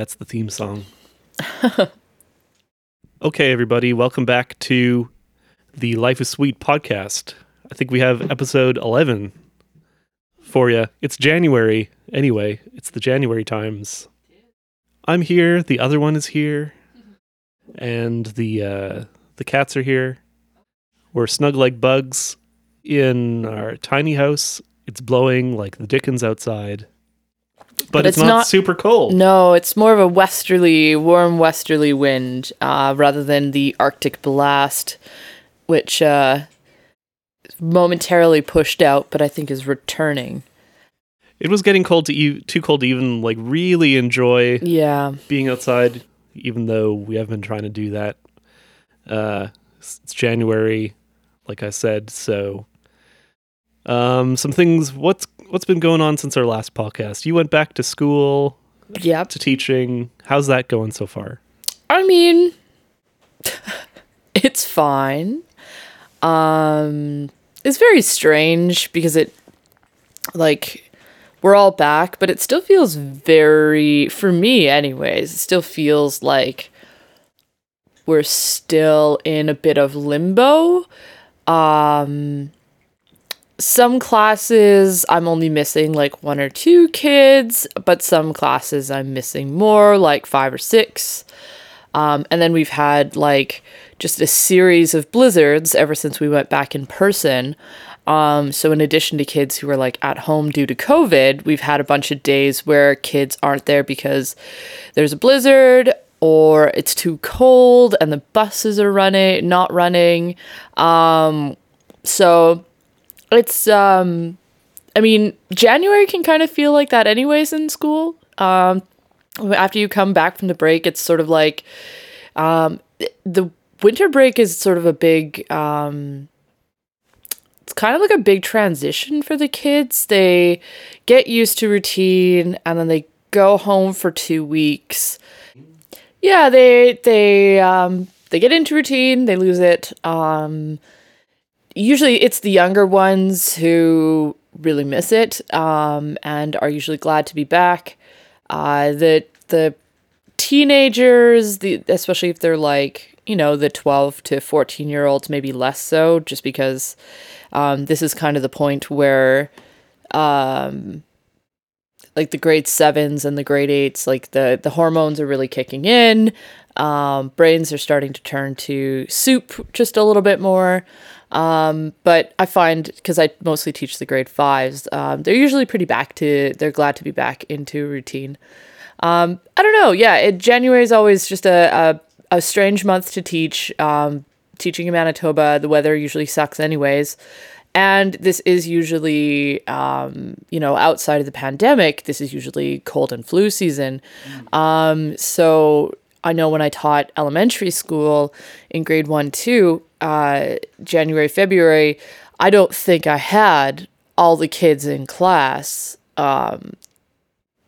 That's the theme song. okay, everybody, welcome back to the Life is Sweet podcast. I think we have episode 11 for you. It's January anyway, it's the January times. I'm here, the other one is here, and the uh, the cats are here. We're snug like bugs in our tiny house. It's blowing like the dickens outside. But, But it's, it's not, not- super cold. No, it's more of a westerly, warm westerly wind uh, rather than the Arctic blast, which uh, momentarily pushed out, but I think is returning. It was getting cold to e- too cold to even like really enjoy Yeah. being outside, even though we have been trying to do that. Uh, it's it's January, like I said. So, um, some things. What's what's been going on since our last podcast? You went back to school Yep. to teaching. How's that going so far? I mean, it's fine. Um, it's very strange because it, like, we're all back, but it still feels very, for me, anyways, it still feels like we're still in a bit of limbo. Um, some classes I'm only missing like one or two kids, but some classes I'm missing more, like five or six. Um, and then we've had like just a series of blizzards ever since we went back in person. Um, so in addition to kids who are like at home due to COVID, we've had a bunch of days where kids aren't there because there's a blizzard or it's too cold and the buses are running not running. Um, so it's um I mean, January can kind of feel like that anyways in school. Um after you come back from the break, it's sort of like um the winter break is sort of a big um it's kind of like a big transition for the kids. They get used to routine and then they go home for 2 weeks. Yeah, they they um they get into routine, they lose it. Um usually it's the younger ones who really miss it um, and are usually glad to be back. Uh, the the teenagers, the especially if they're like you know the twelve to fourteen year olds, maybe less so, just because um, this is kind of the point where. Um, like the grade sevens and the grade eights, like the the hormones are really kicking in. Um, brains are starting to turn to soup just a little bit more. Um, but I find because I mostly teach the grade fives, um, they're usually pretty back to. They're glad to be back into routine. Um, I don't know. Yeah, it, January is always just a, a a strange month to teach. Um, teaching in Manitoba, the weather usually sucks anyways. And this is usually, um, you know, outside of the pandemic, this is usually cold and flu season. Um, so I know when I taught elementary school in grade one, two, uh, January, February, I don't think I had all the kids in class, um,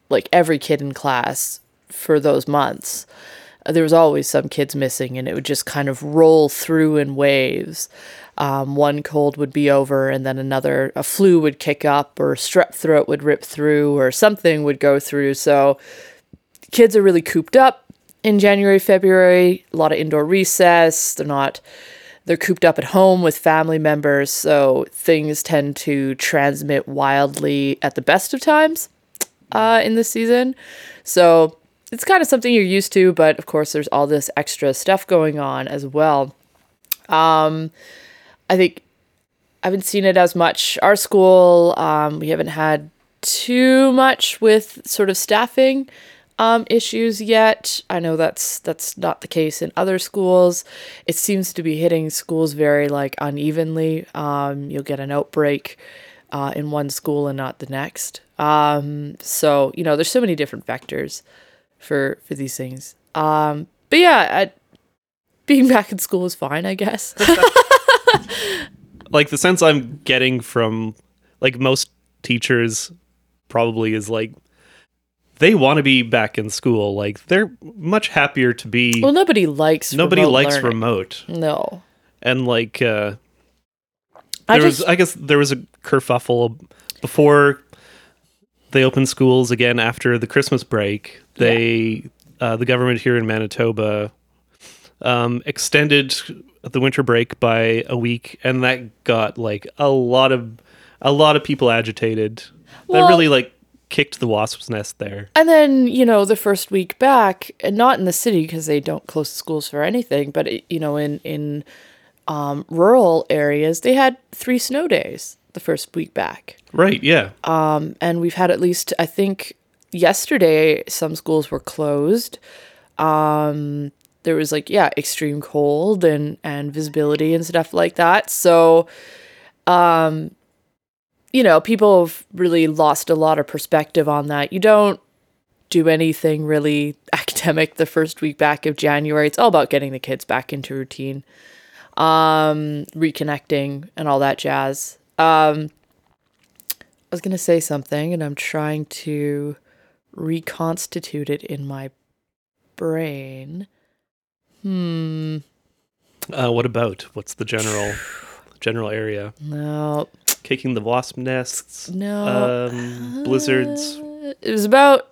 like every kid in class for those months. Uh, There was always some kids missing, and it would just kind of roll through in waves. Um, one cold would be over, and then another, a flu would kick up, or strep throat would rip through, or something would go through. So kids are really cooped up in January, February, a lot of indoor recess. They're not, they're cooped up at home with family members. So things tend to transmit wildly at the best of times uh, in this season. So it's kind of something you're used to, but of course, there's all this extra stuff going on as well. Um, I think I haven't seen it as much. Our school, um, we haven't had too much with sort of staffing um, issues yet. I know that's that's not the case in other schools. It seems to be hitting schools very like unevenly. Um, you'll get an outbreak uh, in one school and not the next. Um, so you know, there's so many different vectors for for these things. Um, but yeah, I, being back in school is fine, I guess. like the sense I'm getting from like most teachers probably is like they want to be back in school. Like they're much happier to be. well, nobody likes nobody remote likes learning. remote, No, and like uh, I there just was. I guess there was a kerfuffle before they opened schools again after the Christmas break. They uh, the government here in Manitoba um, extended the winter break by a week, and that got like a lot of a lot of people agitated. Well- that really like kicked the wasp's nest there. And then, you know, the first week back, and not in the city because they don't close the schools for anything, but, it- you know, in, in um, rural areas, they had three snow days the first week back. Right? Yeah. Um, and we've had at least, I think, yesterday, some schools were closed. Um, there was like, yeah, extreme cold and, and visibility and stuff like that. So, um, you know, people have really lost a lot of perspective on that. You don't do anything really academic the first week back of January. It's all about getting the kids back into routine, um, reconnecting, and all that jazz. Um, I was going to say something, and I'm trying to reconstitute it in my brain. Hmm. Uh, what about what's the general general area? No. Kicking the wasp nests, No. um, blizzards, Uh, It was about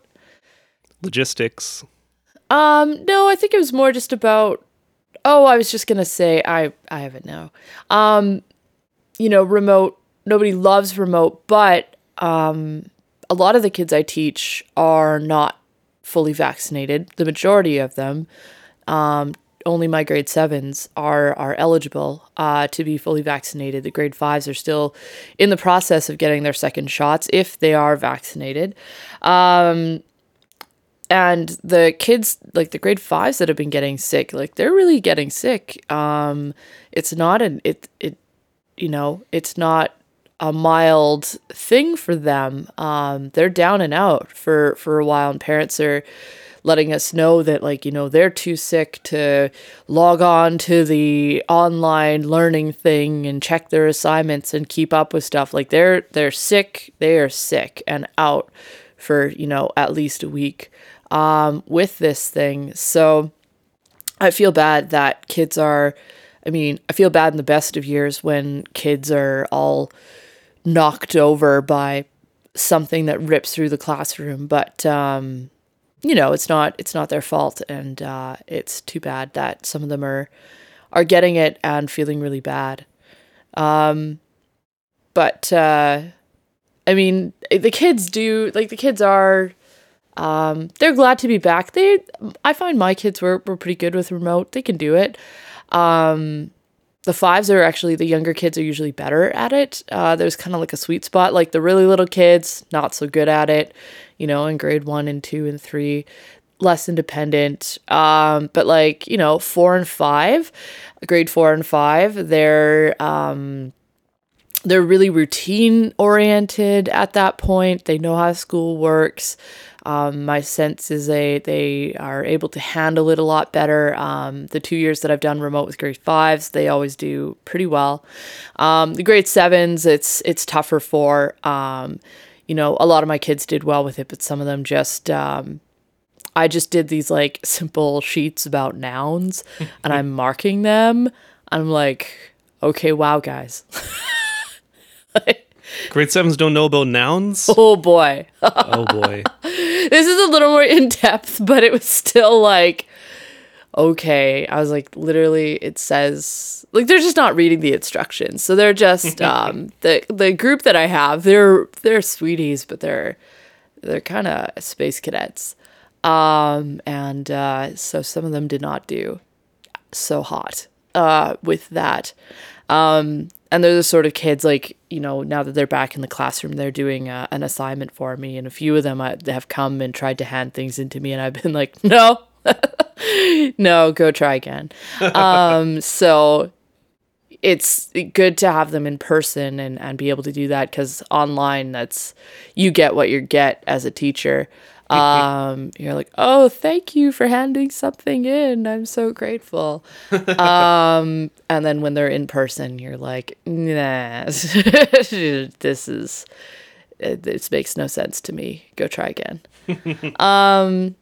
logistics. Um, no, I think it was more just about oh, I was just gonna say I I have it now. Um, you know, remote nobody loves remote, but um a lot of the kids I teach are not fully vaccinated. The majority of them, um, only my grade sevens are are eligible uh, to be fully vaccinated. The grade fives are still in the process of getting their second shots if they are vaccinated. Um, and the kids like the grade fives that have been getting sick like they're really getting sick um it's not an it it you know it's not a mild thing for them um they're down and out for for a while and parents are letting us know that like you know they're too sick to log on to the online learning thing and check their assignments and keep up with stuff like they're they're sick they are sick and out for you know at least a week um, with this thing. So I feel bad that kids are. I mean, I feel bad in the best of years when kids are all knocked over by something that rips through the classroom. But um, you know, it's not it's not their fault, and uh, it's too bad that some of them are are getting it and feeling really bad. Um, but uh, I mean, the kids do like the kids are um, they're glad to be back. They, I find my kids were, were pretty good with remote. They can do it. Um, the fives are actually the younger kids are usually better at it. Uh, there's kind of like a sweet spot. Like the really little kids, not so good at it. You know, in grade one and two and three, less independent. Um, but like you know, four and five, grade four and five, they're um, they're really routine oriented at that point. They know how school works. Um, my sense is they they are able to handle it a lot better. Um, the two years that I've done remote with grade fives, they always do pretty well. Um, the grade sevens, it's it's tougher for. Um, you know, a lot of my kids did well with it, but some of them just. Um, I just did these like simple sheets about nouns, and I'm marking them. I'm like, okay, wow, guys. Grade sevens don't know about nouns. oh boy. oh boy. this is a little more in depth, but it was still like okay. I was like literally it says like they're just not reading the instructions. So they're just um the the group that I have, they're they're sweeties, but they're they're kind of space cadets. Um and uh so some of them did not do so hot uh with that. Um and they're the sort of kids like you know now that they're back in the classroom they're doing uh, an assignment for me. And a few of them uh, have come and tried to hand things into me. And i've been like no no go try again. Um so it's good to have them in person and, and be able to do that because online that's you get what you get as a teacher um you're like oh thank you for handing something in. I'm so grateful. Um and then when they're in person you're like nah this is it, this makes no sense to me. Go try again. Um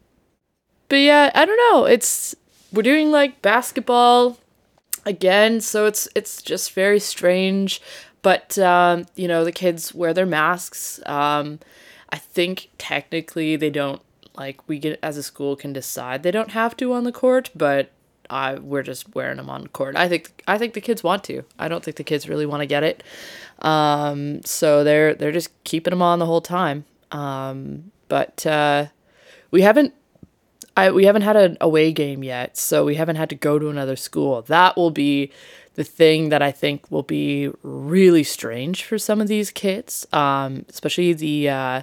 but yeah i don't know. It's we're doing like basketball again so it's it's just very strange. But um you know the kids wear their masks. Um i think technically they don't like we get as a school can decide they don't have to on the court, but I we're just wearing them on court. I think I think the kids want to. I don't think the kids really want to get it. Um, so they're they're just keeping them on the whole time. Um, but uh, we haven't I we haven't had an away game yet, so we haven't had to go to another school. That will be the thing that I think will be really strange for some of these kids, um, especially the uh,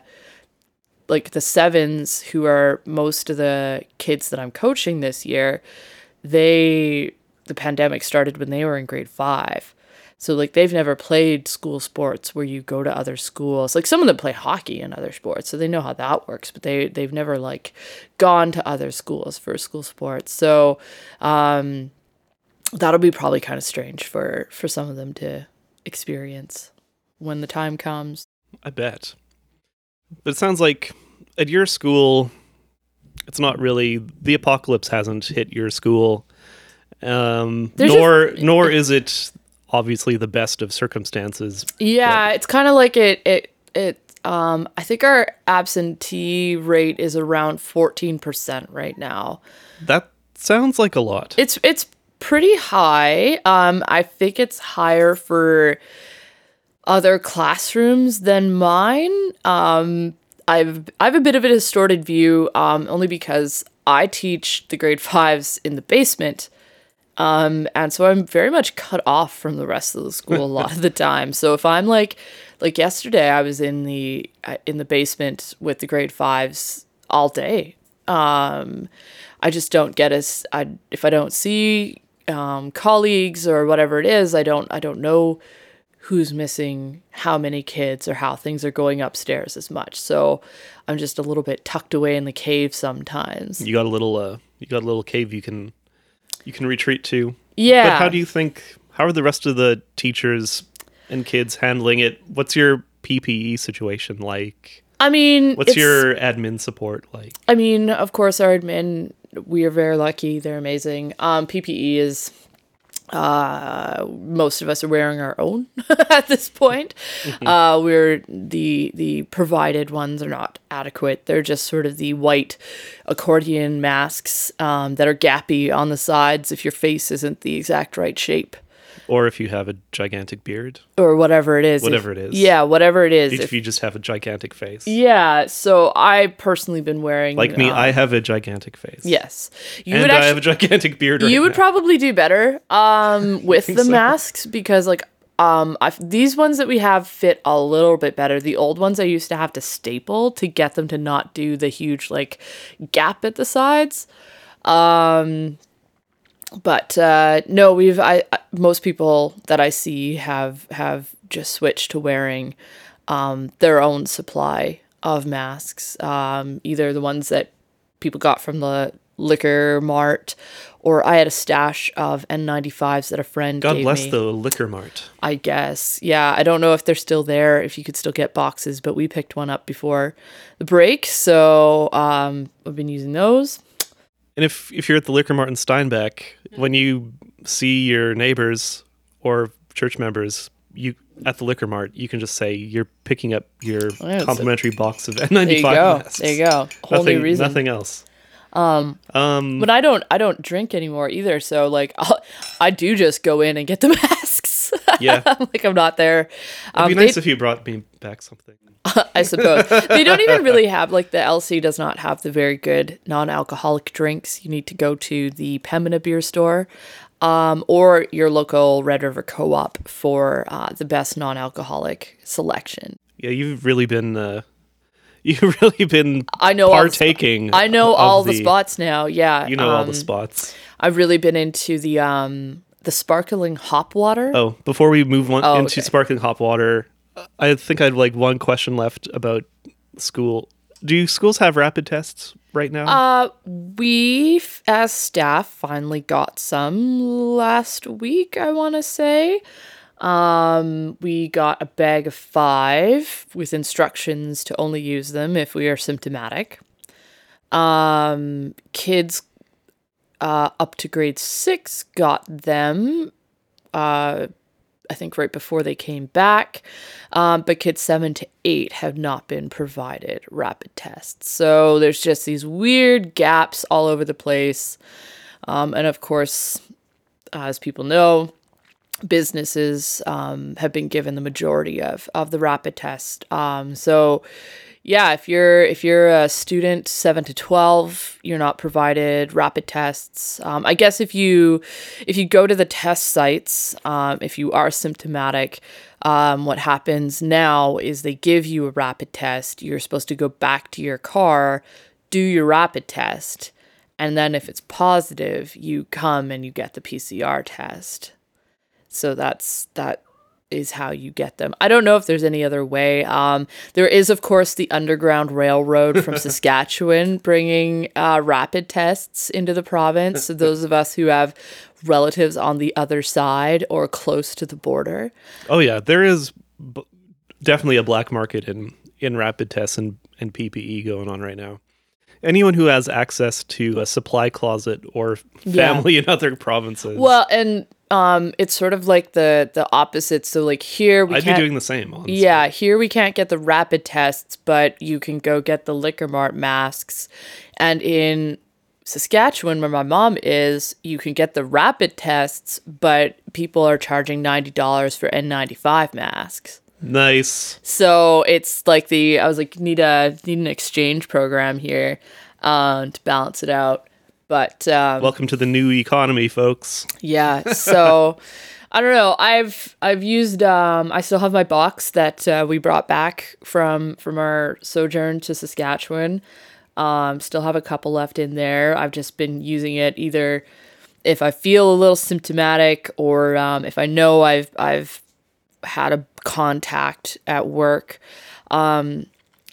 like the sevens who are most of the kids that I'm coaching this year. They the pandemic started when they were in grade five. So like they've never played school sports where you go to other schools. Like some of them play hockey and other sports, so they know how that works, but they they've never like gone to other schools for school sports. So um that'll be probably kind of strange for for some of them to experience when the time comes. I bet. But it sounds like at your school, it's not really the apocalypse hasn't hit your school, um, There's nor nor is it obviously the best of circumstances. Yeah, it's kind of like it it it um I think our absentee rate is around 14% right now. That sounds like a lot. It's it's pretty high. Um I think it's higher for other classrooms than mine. Um I've I have a bit of a distorted view um only because I teach the grade 5s in the basement. Um, and so I'm very much cut off from the rest of the school a lot of the time. So if I'm like, like yesterday, I was in the uh, in the basement with the grade fives all day. Um, I just don't get as I if I don't see um, colleagues or whatever it is, I don't I don't know who's missing how many kids or how things are going upstairs as much. So I'm just a little bit tucked away in the cave sometimes. You got a little uh, you got a little cave you can you can retreat to. Yeah. But how do you think? How are the rest of the teachers and kids handling it? What's your PPE situation like? I mean, What's your admin support like? I mean, of course, our admin, we are very lucky. They're amazing. Um, PPE is, uh, most of us are wearing our own at this point. Uh, we're the the provided ones are not adequate. They're just sort of the white accordion masks um, that are gappy on the sides if your face isn't the exact right shape Or if you have a gigantic beard, or whatever it is. If- Whatever it is. Yeah, whatever it is. if If- you just have a gigantic face. yeah. So I personally been wearing Like me, um, I have a gigantic face. yes. You and would I have a gigantic beard right you would now. probably do better um with the so? masks because like um I these ones that we have fit a little bit better. The old ones I used to have to staple to get them to not do the huge like gap at the sides. Um but uh no, we've I most people that I see have have just switched to wearing um their own supply of masks. Um either the ones that people got from the liquor mart or I had a stash of N95s that a friend God bless me. the liquor mart. I guess. Yeah, I don't know if they're still there, if you could still get boxes, but we picked one up before the break, so um, I've been using those. And if if you're at the liquor mart in Steinbach, when you see your neighbors or church members, you at the liquor mart, you can just say you're picking up your Yeah, it's- complimentary box of N95 There you go. masks. There you go. Whole Nothing, new reason. nothing else. Um, um, But I don't. I don't drink anymore either. So like, I'll, I do just go in and get the masks. Yeah. like I'm not there. Um, It'd be they- nice if you brought me back something. I suppose. they don't even really have like the LC does not have the very good non-alcoholic drinks. You need to go to the Pembina beer store um, or your local Red River Co-op for uh, the best non-alcoholic selection. Yeah, you've really been uh, you've really been I know all the partaking. I know all the, spots now. Yeah, You know all um, the spots. I've really been into the um the sparkling hop water. Oh, before we move on Oh, into okay. sparkling hop water, I think I'd like one question left about school. Do schools have rapid tests right now? Uh, we as staff finally got some last week. I want to say. Um, we got a bag of five with instructions to only use them if we are symptomatic. Um, kids uh, up to grade six got them uh, I think right before they came back. Um, but kids seven to eight have not been provided rapid tests. So there's just these weird gaps all over the place. Um, and of course, as people know, businesses um, have been given the majority of of the rapid test. Um, so yeah, if you're if you're a student seven to twelve, you're not provided rapid tests. Um, I guess if you if you go to the test sites, um, if you are symptomatic, um, what happens now is they give you a rapid test. You're supposed to go back to your car, do your rapid test, and then if it's positive, you come and you get the PCR test. So that's that is how you get them. I don't know if there's any other way. Um, there is, of course, the Underground Railroad from Saskatchewan bringing uh, rapid tests into the province. So those of us who have relatives on the other side or close to the border. Oh yeah, there is b- definitely a black market in in rapid tests and and PPE going on right now. Anyone who has access to a supply closet or Yeah. family in other provinces, Well, and um, it's sort of like the the opposite. So like here we I'd be can't. doing the same. Honestly. Yeah, here we can't get the rapid tests, but you can go get the liquor mart masks. And in Saskatchewan, where my mom is, you can get the rapid tests, but people are charging $90 for N95 masks. Nice. So it's like the, I was like, need a, need an exchange program here um, to balance it out. But um, Welcome to the new economy, folks. yeah. So I don't know. I've I've used um I still have my box that uh, we brought back from from our sojourn to Saskatchewan. Um still have a couple left in there. I've just been using it either if I feel a little symptomatic or um, if I know I've I've had a contact at work. Um,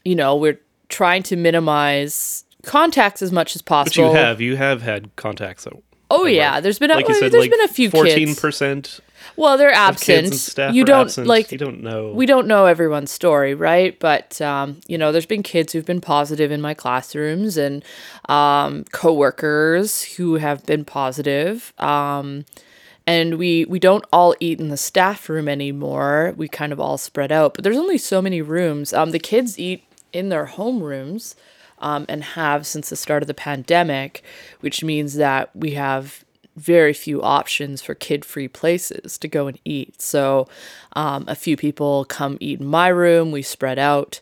you know, we're trying to minimize contacts as much as But possible. you have you have had contacts. At, Oh at yeah, work. there's been a, like you said, there's like been a few fourteen percent. Well, they're absent. kids and staff you don't absent. like you don't know. we don't know everyone's story, right? But um, you know, there's been kids who've been positive in my classrooms and um, coworkers who have been positive. Um, and we we don't all eat in the staff room anymore. We kind of all spread out, but there's only so many rooms. Um, the kids eat in their home rooms. Um, and have since the start of the pandemic, which means that we have very few options for kid free places to go and eat. So, um, a few people come eat in my room, we spread out.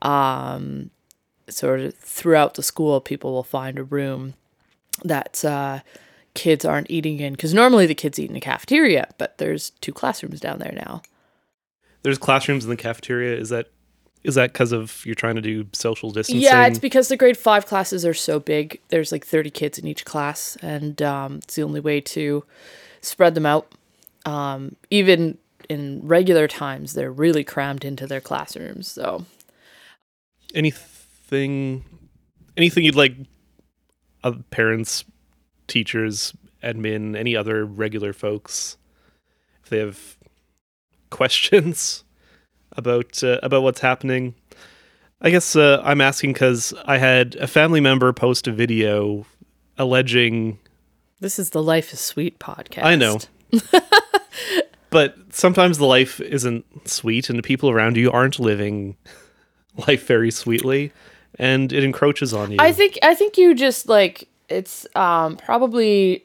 Um, sort of throughout the school, people will find a room that uh, kids aren't eating in because normally the kids eat in the cafeteria, but there's two classrooms down there now. There's classrooms in the cafeteria. Is that is that because of you're trying to do social distancing? Yeah, it's because the grade five classes are so big. There's like 30 kids in each class, and um, it's the only way to spread them out. Um, even in regular times, they're really crammed into their classrooms. So, anything anything you'd like uh, parents teachers admin any other regular folks if they have questions about uh, about what's happening i guess uh, i'm asking because i had a family member post a video alleging this is the Life is Sweet podcast. I know. but sometimes the life isn't sweet and the people around you aren't living life very sweetly and it encroaches on you I think I think you just like it's um probably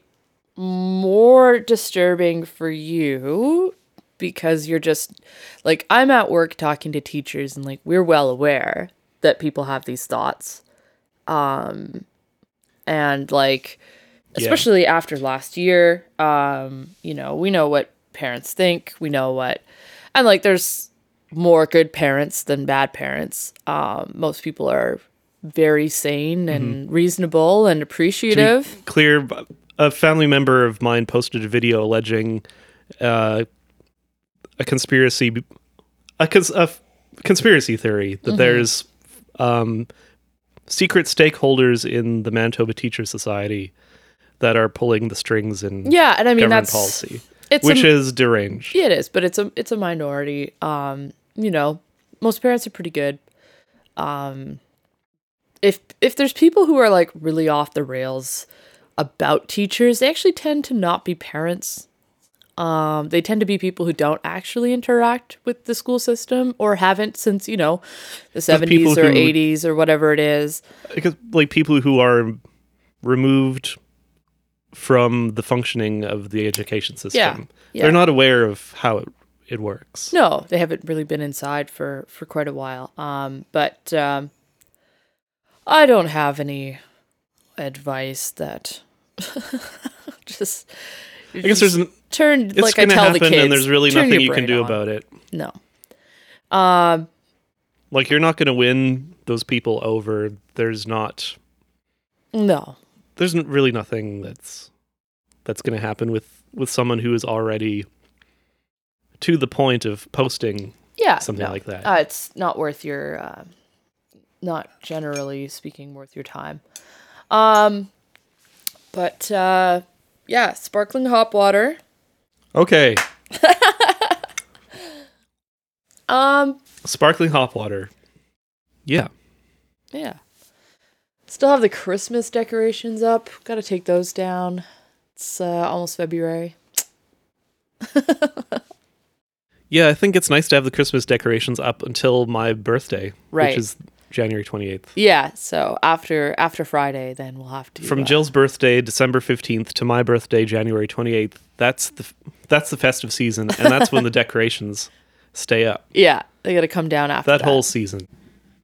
more disturbing for you because you're just like I'm at work talking to teachers and like we're well aware that people have these thoughts. Um and like Yeah. especially after last year, um you know, we know what parents think, we know what and like there's more good parents than bad parents. Um, most people are very sane and reasonable and appreciative. clear, a family member of mine posted a video alleging uh, a conspiracy, a, cons- a f- conspiracy theory that there's um, secret stakeholders in the Manitoba Teacher Society that are pulling the strings in Yeah, and I mean that's policy, it's which a, is deranged. yeah, it is, but it's a it's a minority. Um, you know, most parents are pretty good. Um, if if there's people who are like really off the rails about teachers, they actually tend to not be parents. Um, they tend to be people who don't actually interact with the school system or haven't since, you know, the 70s or 80s or whatever it is. because like people who are removed from the functioning of the education system yeah. they're not aware of how it, it works No, they haven't really been inside for for quite a while. Um, but um, I don't have any advice that just. i guess there's an, turn it's like I tell the happen kids. and there's really nothing you can do on. about it No. Um. like you're not going to win those people over there's not No. there's really nothing that's that's going to happen with with someone who is already to the point of posting Yeah. something no. like that Uh, it's not worth your. Uh, not generally speaking, worth your time. Um. But uh, yeah, sparkling hop water. okay Um. sparkling hop water yeah Yeah. Still have the Christmas decorations up. Got to take those down. It's uh, almost February. Yeah, I think it's nice to have the Christmas decorations up until my birthday, Right. which is January 28th. Yeah, so after after Friday, then we'll have to From uh, Jill's birthday, December 15th, to my birthday, January 28th. That's the that's the festive season, and that's when the decorations stay up. Yeah, they got to come down after That that. whole season.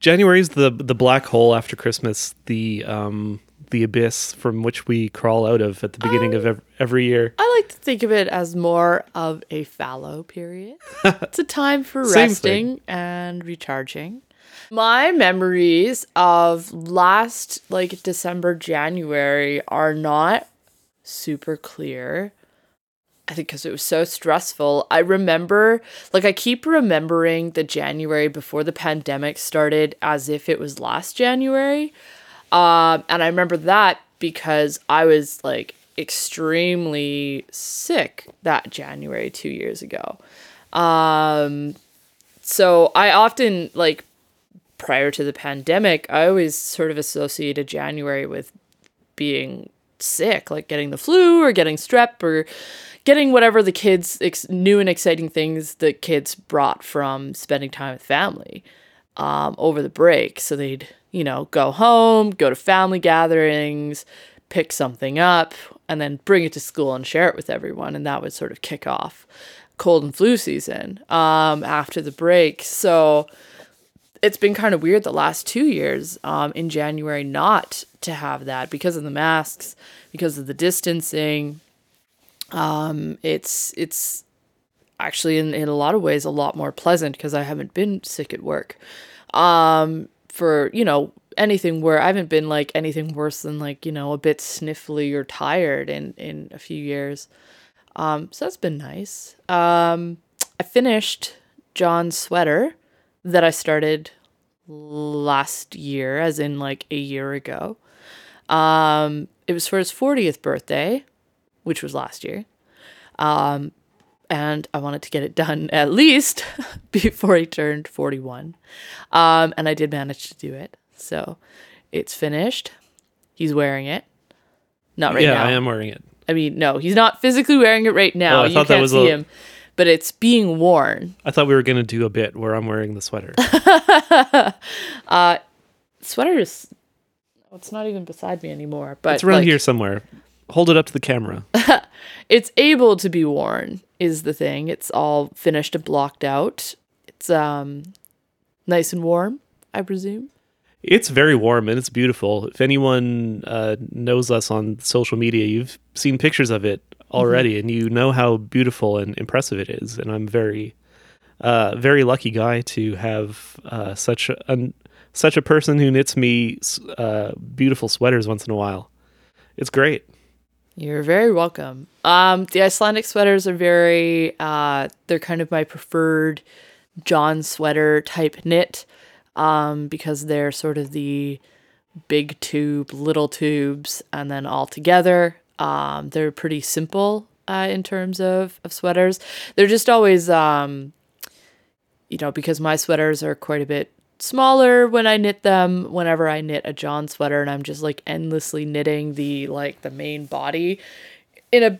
January's the the black hole after Christmas, the um the abyss from which we crawl out of at the beginning of ev- every year. I like to think of it as more of a fallow period. it's a time for resting and recharging. My memories of last like December, January are not super clear. I think because it was so stressful. I remember, like, I keep remembering the January before the pandemic started as if it was last January. Um, and I remember that because I was like extremely sick that January two years ago. Um, so I often like prior to the pandemic, I always sort of associated January with being sick, like getting the flu or getting strep or getting whatever the kids ex- new and exciting things the kids brought from spending time with family um, over the break. So they'd, you know, go home, go to family gatherings, pick something up, and then bring it to school and share it with everyone. And that would sort of kick off cold and flu season um, after the break. So it's been kind of weird the last two years um, in January not to have that because of the masks, because of the distancing. Um, it's it's actually in, in a lot of ways a lot more pleasant because I haven't been sick at work. Um, for you know anything where I haven't been like anything worse than like you know a bit sniffly or tired in in a few years. Um, so that's been nice. Um, I finished John's sweater that I started last year, as in like a year ago. Um, it was for his 40th birthday, which was last year. Um, and I wanted to get it done at least before he turned 41. Um, and I did manage to do it. So it's finished. He's wearing it. Not right yeah, now. Yeah, I am wearing it. I mean, no, he's not physically wearing it right now. Oh, I you thought that can't was see a- him, but it's being worn. I thought we were going to do a bit where I'm wearing the sweater. Sweater is. It's not even beside me anymore, but it's around like, here somewhere. Hold it up to the camera. it's able to be worn. Is the thing? It's all finished and blocked out. It's um, nice and warm. I presume. It's very warm and it's beautiful. If anyone uh, knows us on social media, you've seen pictures of it already, and you know how beautiful and impressive it is. And I'm very, uh, very lucky guy to have uh, such a such a person who knits me uh, beautiful sweaters once in a while. It's great. You're very welcome. Um, the Icelandic sweaters are very, uh, they're kind of my preferred John sweater type knit, um, because they're sort of the big tube, little tubes, and then all together. Um, they're pretty simple, uh, in terms of, of sweaters. They're just always, um, you know, because my sweaters are quite a bit smaller when I knit them. Whenever I knit a John sweater, and I'm just like endlessly knitting the like the main body in a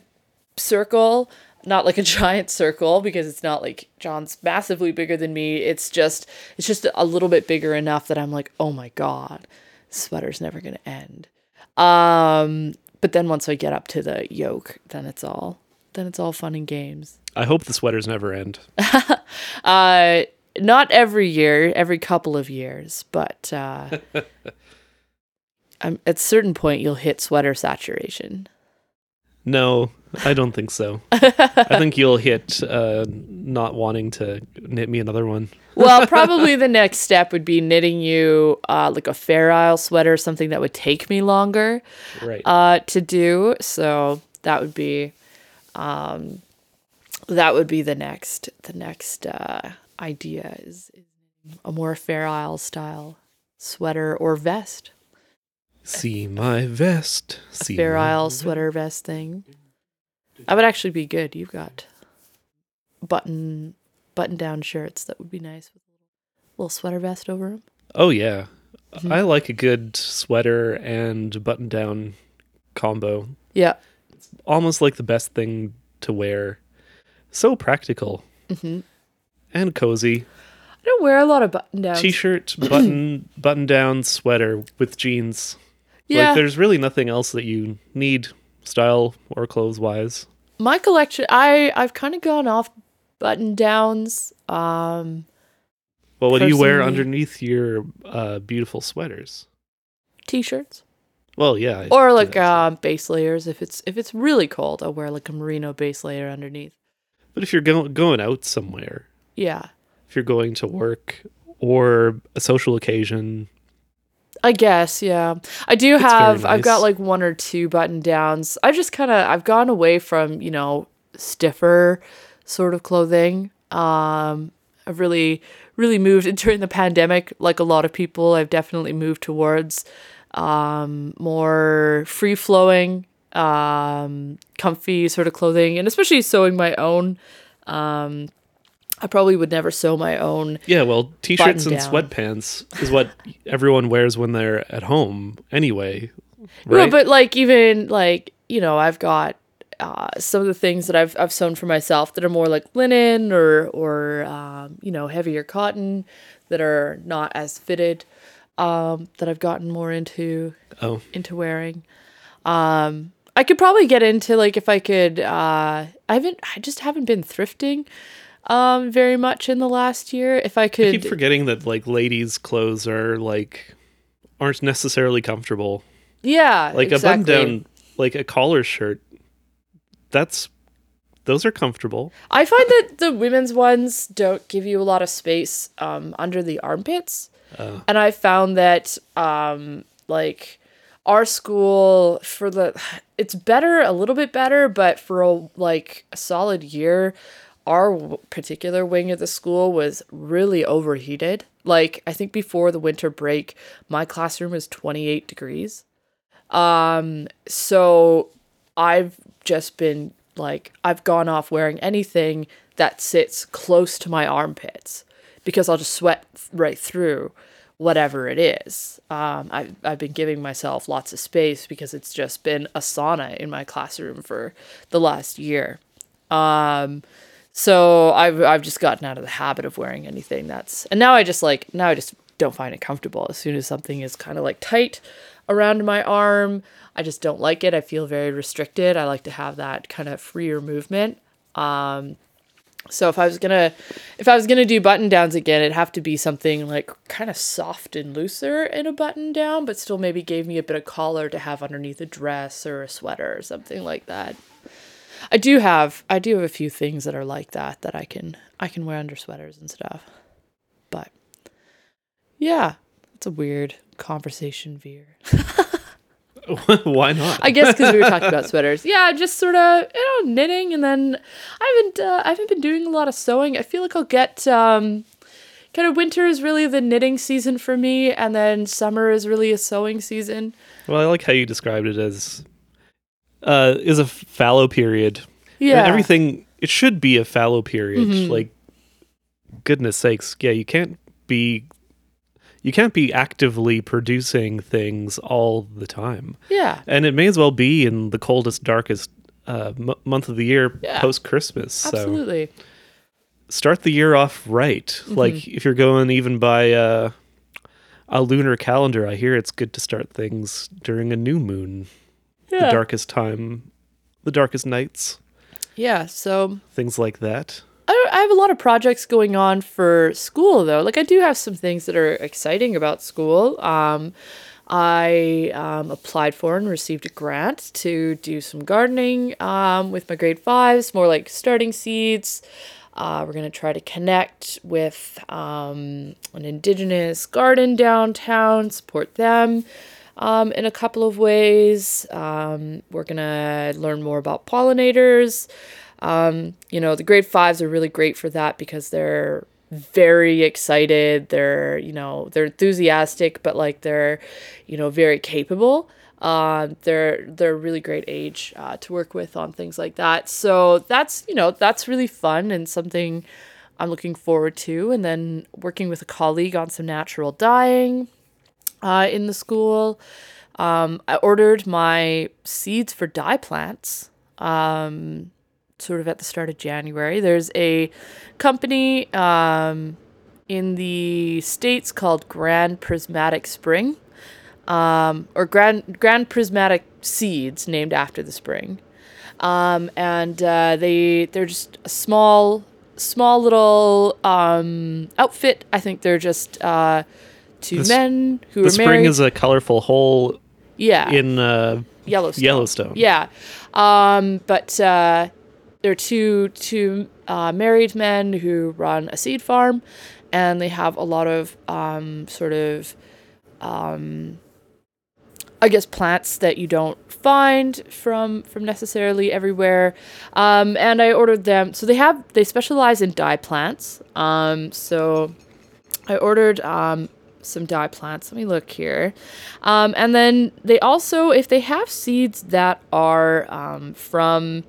circle, not like a giant circle because it's not like John's massively bigger than me. It's just it's just a little bit bigger enough that I'm like, oh my god, sweater's never gonna end. Um, but then once I get up to the yoke, then it's all then it's all fun and games. I hope the sweaters never end. Uh, not every year, every couple of years, but uh, at a certain point you'll hit sweater saturation. No, I don't think so. I think you'll hit uh, not wanting to knit me another one. Well, probably the next step would be knitting you uh, like a Fair Isle sweater, something that would take me longer Right. uh, to do. So that would be, um, that would be the next, the next uh, idea is, is a more Fair Isle style sweater or vest. see my vest. See Fair Isle vest. sweater vest thing. That would actually be good. You've got button button down shirts that would be nice with a little sweater vest over them. Oh yeah, Mhm. I like a good sweater and button down combo. Yeah. It's almost like the best thing to wear. So practical hmm and cozy. I don't wear a lot of button downs. T-shirt, button button down sweater with jeans. yeah, Like there's really nothing else that you need style or clothes wise. my collection. I I've kind of gone off button downs. Um, Well, what do you wear underneath your uh, beautiful sweaters? t-shirts Well, yeah. I or like um base layers. If it's if it's really cold, I'll wear like a merino base layer underneath. But if you're go- going out somewhere, Yeah, if you're going to work or a social occasion, I guess, yeah. I do It's have I've got like one or two button downs. I've just kind of I've gone away from, you know, stiffer sort of clothing. Um I've really really moved during the pandemic like a lot of people. I've definitely moved towards um more free flowing um comfy sort of clothing and especially sewing my own um I probably would never sew my own yeah, well, t-shirts and Button-down. sweatpants is what everyone wears when they're at home anyway. No, Right? but like even like you know, I've got uh, some of the things that I've I've sewn for myself that are more like linen or or um, you know heavier cotton that are not as fitted um, that I've gotten more into oh, into wearing. Um, I could probably get into like if I could. Uh, I haven't. I just haven't been thrifting um very much in the last year. If I I could, keep forgetting that like ladies' clothes are like aren't necessarily comfortable. yeah, Like exactly. a button down, like a collar shirt. That's those are comfortable. I find that the women's ones don't give you a lot of space um, under the armpits. Uh, And I found that um, like our school for the it's better a little bit better, but for a like a solid year, our particular wing of the school was really overheated. Like I think before the winter break, my classroom was 28 degrees. Um so I've just been like I've gone off wearing anything that sits close to my armpits because I'll just sweat right through whatever it is. Um, I've, I've been giving myself lots of space because it's just been a sauna in my classroom for the last year. Um, so I've, I've just gotten out of the habit of wearing anything that's, and now I just like, now I just don't find it comfortable. As soon as something is kind of like tight around my arm, I just don't like it. I feel very restricted. I like to have that kind of freer movement. Um, so if I was gonna, if I was gonna do button downs again, it'd have to be something like kind of soft and looser in a button down, but still maybe gave me a bit of collar to have underneath a dress or a sweater or something like that. I do have, I do have a few things that are like that that I can, I can wear under sweaters and stuff. But yeah, it's a weird conversation veer. why not? I guess because we were talking about sweaters. Yeah, just sort of you know knitting, and then I haven't uh, I haven't been doing a lot of sewing. I feel like I'll get um, kind of winter is really the knitting season for me, and then summer is really a sewing season. well, I like how you described it as uh is a fallow period. Yeah, And everything it should be a fallow period. Mhm. Like goodness sakes, yeah, you can't be you can't be actively producing things all the time. Yeah, And it may as well be in the coldest, darkest uh, m- month of the year Yeah. post Christmas. So Absolutely. start the year off right. Mm-hmm. Like if you're going even by uh, a lunar calendar, I hear it's good to start things during a new moon, Yeah. the darkest time, the darkest nights, Yeah. So things like that. I, I have a lot of projects going on for school though. Like I do have some things that are exciting about school. Um, I um, applied for and received a grant to do some gardening um, with my grade fives, more like starting seeds. Uh, we're going to try to connect with um, an indigenous garden downtown, support them um, in a couple of ways. Um, we're going to learn more about pollinators. Um, you know, the grade fives are really great for that because they're very excited. They're, you know, they're enthusiastic, but like they're, you know, very capable. Um, they're they're a really great age uh, to work with on things like that. So that's you know that's really fun and something I'm looking forward to. And then working with a colleague on some natural dyeing uh, in the school. Um, I ordered my seeds for dye plants um, sort of at the start of January. There's a company um, in the States called Grand Prismatic Spring um, or Grand, Grand Prismatic Seeds, named after the spring. Um, and uh, they they're just a small small little um, outfit. I think they're just uh, two s- men who married. The spring married. is a colorful hole yeah, in uh, Yellowstone. Yellowstone. Yeah. Um, but uh, there are two two uh, married men who run a seed farm, and they have a lot of um, sort of, um, I guess, plants that you don't find from from necessarily everywhere. Um, and I ordered them. So they have they specialize in dye plants. Um, so I ordered um, some dye plants. Let me look here. Um, and then they also, if they have seeds that are um, from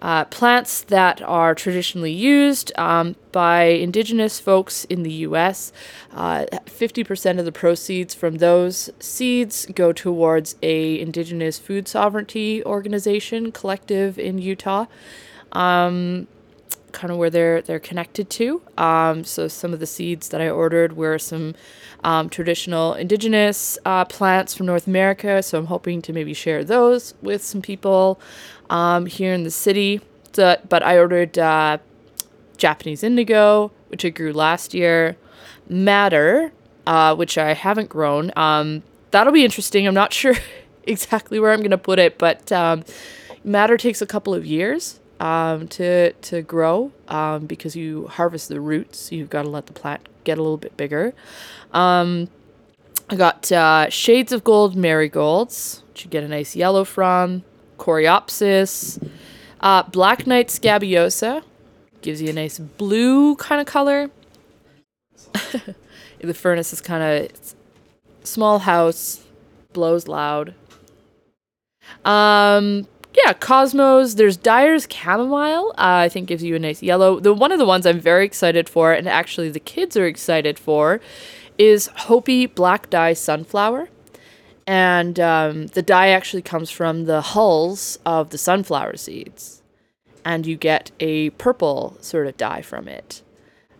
uh, plants that are traditionally used um, by indigenous folks in the US, uh, 50% of the proceeds from those seeds go towards a indigenous food sovereignty organization collective in Utah kind of where they're they're connected to. Um, so some of the seeds that I ordered were some um, traditional indigenous uh, plants from North America. So I'm hoping to maybe share those with some people um, here in the city. So, but I ordered uh, Japanese indigo, which I grew last year, madder, uh, which I haven't grown. Um, that'll be interesting. I'm not sure exactly where I'm going to put it, but um, madder takes a couple of years um, to to grow um, because you harvest the roots. You've got to let the plant get a little bit bigger. Um, I got uh, shades of gold marigolds, which you get a nice yellow from. Coreopsis, uh, black knight scabiosa, gives you a nice blue kind of color. the furnace is kind of small house, blows loud. Um, yeah, Cosmos. There's Dyer's Chamomile. Uh, I think gives you a nice yellow. The one of the ones I'm very excited for, and actually the kids are excited for, is Hopi Black Dye Sunflower. And um, the dye actually comes from the hulls of the sunflower seeds, and you get a purple sort of dye from it.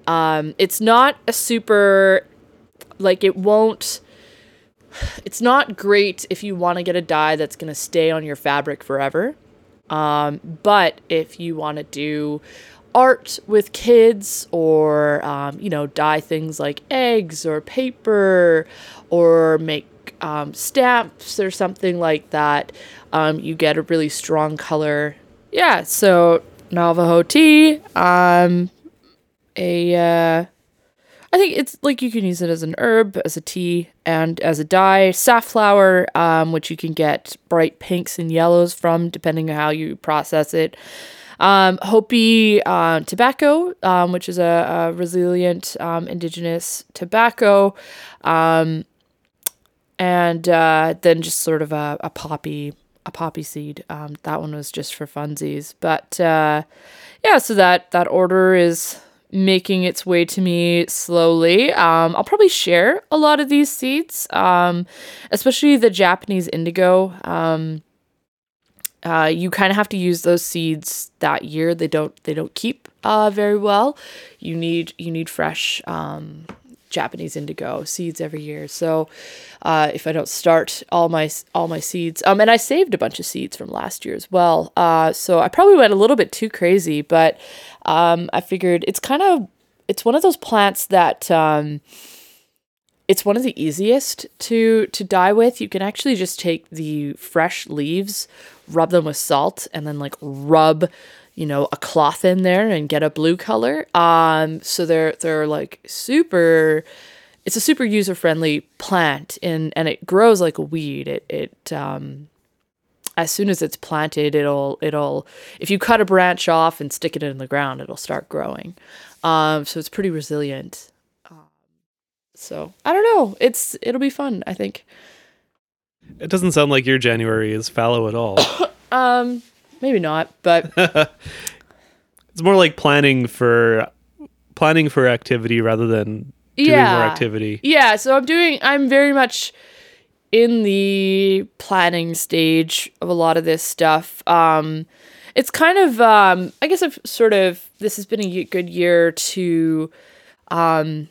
Um, it's not a super, like it won't it's not great if you want to get a dye that's going to stay on your fabric forever. Um, but if you want to do art with kids or, um, you know, dye things like eggs or paper or make um, stamps or something like that, um, you get a really strong color. Yeah, so Navajo tea, um, a, uh, I think it's like you can use it as an herb, as a tea, and as a dye. Safflower, um, which you can get bright pinks and yellows from, depending on how you process it. Um, Hopi uh, tobacco, um, which is a, a resilient um, indigenous tobacco. Um, and uh, then just sort of a, a poppy a poppy seed. Um, that one was just for funsies. But uh, yeah, so that that order is making its way to me slowly. Um, I'll probably share a lot of these seeds, um, especially the Japanese indigo. Um, uh, you kind of have to use those seeds that year. They don't they don't keep uh, very well. You need you need fresh um, Japanese indigo seeds every year. So uh, if I don't start all my all my seeds, um, and I saved a bunch of seeds from last year as well. Uh, so I probably went a little bit too crazy, but um, I figured it's kind of it's one of those plants that um, it's one of the easiest to to dye with. You can actually just take the fresh leaves, rub them with salt, and then like rub, you know, a cloth in there and get a blue color. Um, so they're they're like super. It's a super user friendly plant, and and it grows like a weed. It it um, as soon as it's planted, it'll it'll if you cut a branch off and stick it in the ground, it'll start growing. Um, so it's pretty resilient. Um so I don't know. It's it'll be fun. I think. It doesn't sound like your January is fallow at all. Um, maybe not, but it's more like planning for planning for activity rather than doing yeah, more activity. yeah. So I'm doing. I'm very much in the planning stage of a lot of this stuff. Um, it's kind of. Um, I guess I've sort of. This has been a good year to. Um,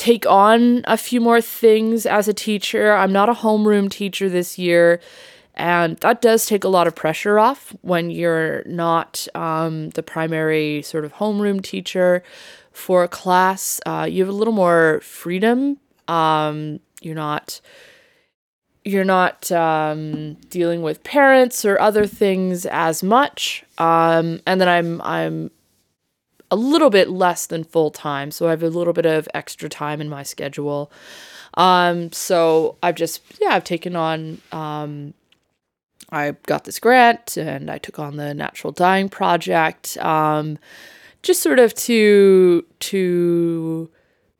take on a few more things as a teacher. I'm not a homeroom teacher this year, and that does take a lot of pressure off when you're not um, the primary sort of homeroom teacher for a class. Uh, you have a little more freedom. Um, you're not you're not um, dealing with parents or other things as much. Um, and then I'm I'm a little bit less than full time, so I have a little bit of extra time in my schedule. Um, so I've just yeah, I've taken on um, I got this grant and I took on the natural dyeing project. Um, just sort of to to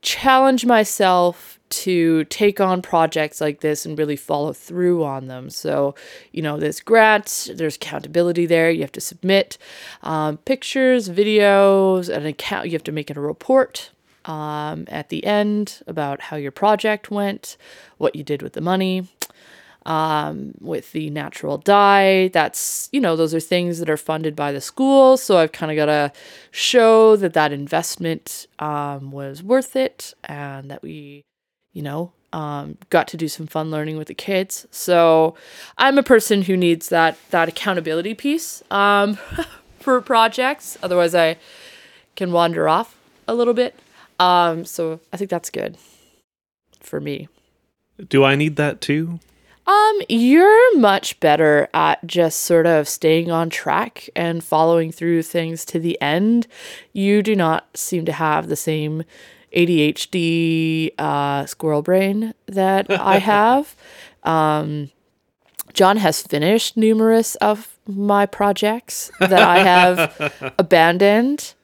challenge myself to take on projects like this and really follow through on them. So, you know, there's grants, there's accountability there. You have to submit um, pictures, videos, an account. You have to make it a report um, at the end about how your project went, what you did with the money. Um, with the natural dye, that's, you know, those are things that are funded by the school. So I've kind of got to show that that investment um, was worth it and that we you know, um, got to do some fun learning with the kids. So I'm a person who needs that that accountability piece um, for projects. Otherwise, I can wander off a little bit. Um, so I think that's good for me. Do I need that too? Um, you're much better at just sort of staying on track and following through things to the end. You do not seem to have the same ADHD uh, squirrel brain that I have. Um, John has finished numerous of my projects that I have abandoned.